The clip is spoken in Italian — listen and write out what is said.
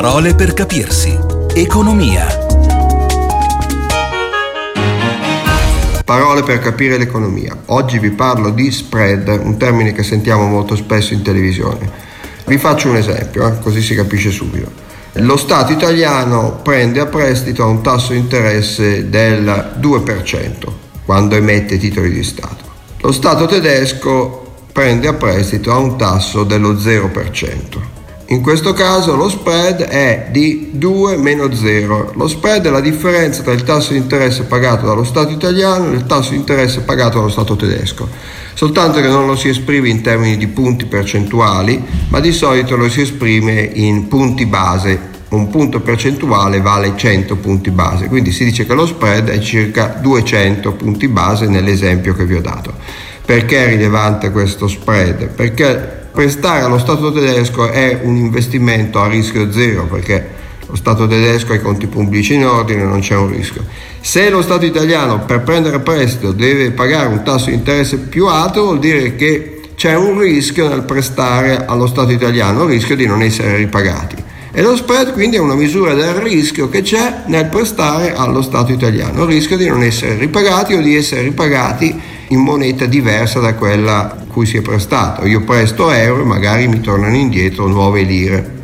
Parole per capirsi. Economia. Parole per capire l'economia. Oggi vi parlo di spread, un termine che sentiamo molto spesso in televisione. Vi faccio un esempio, eh, così si capisce subito. Lo Stato italiano prende a prestito a un tasso di interesse del 2% quando emette titoli di Stato. Lo Stato tedesco prende a prestito a un tasso dello 0%. In questo caso lo spread è di 2 meno 0. Lo spread è la differenza tra il tasso di interesse pagato dallo Stato italiano e il tasso di interesse pagato dallo Stato tedesco. Soltanto che non lo si esprime in termini di punti percentuali, ma di solito lo si esprime in punti base. Un punto percentuale vale 100 punti base, quindi si dice che lo spread è circa 200 punti base nell'esempio che vi ho dato. Perché è rilevante questo spread? Perché prestare allo Stato tedesco è un investimento a rischio zero perché lo Stato tedesco ha i conti pubblici in ordine, non c'è un rischio. Se lo Stato italiano per prendere prestito deve pagare un tasso di interesse più alto, vuol dire che c'è un rischio nel prestare allo Stato italiano, il rischio di non essere ripagati. E lo spread quindi è una misura del rischio che c'è nel prestare allo Stato italiano, il rischio di non essere ripagati o di essere ripagati in moneta diversa da quella cui si è prestato. Io presto euro e magari mi tornano indietro nuove lire.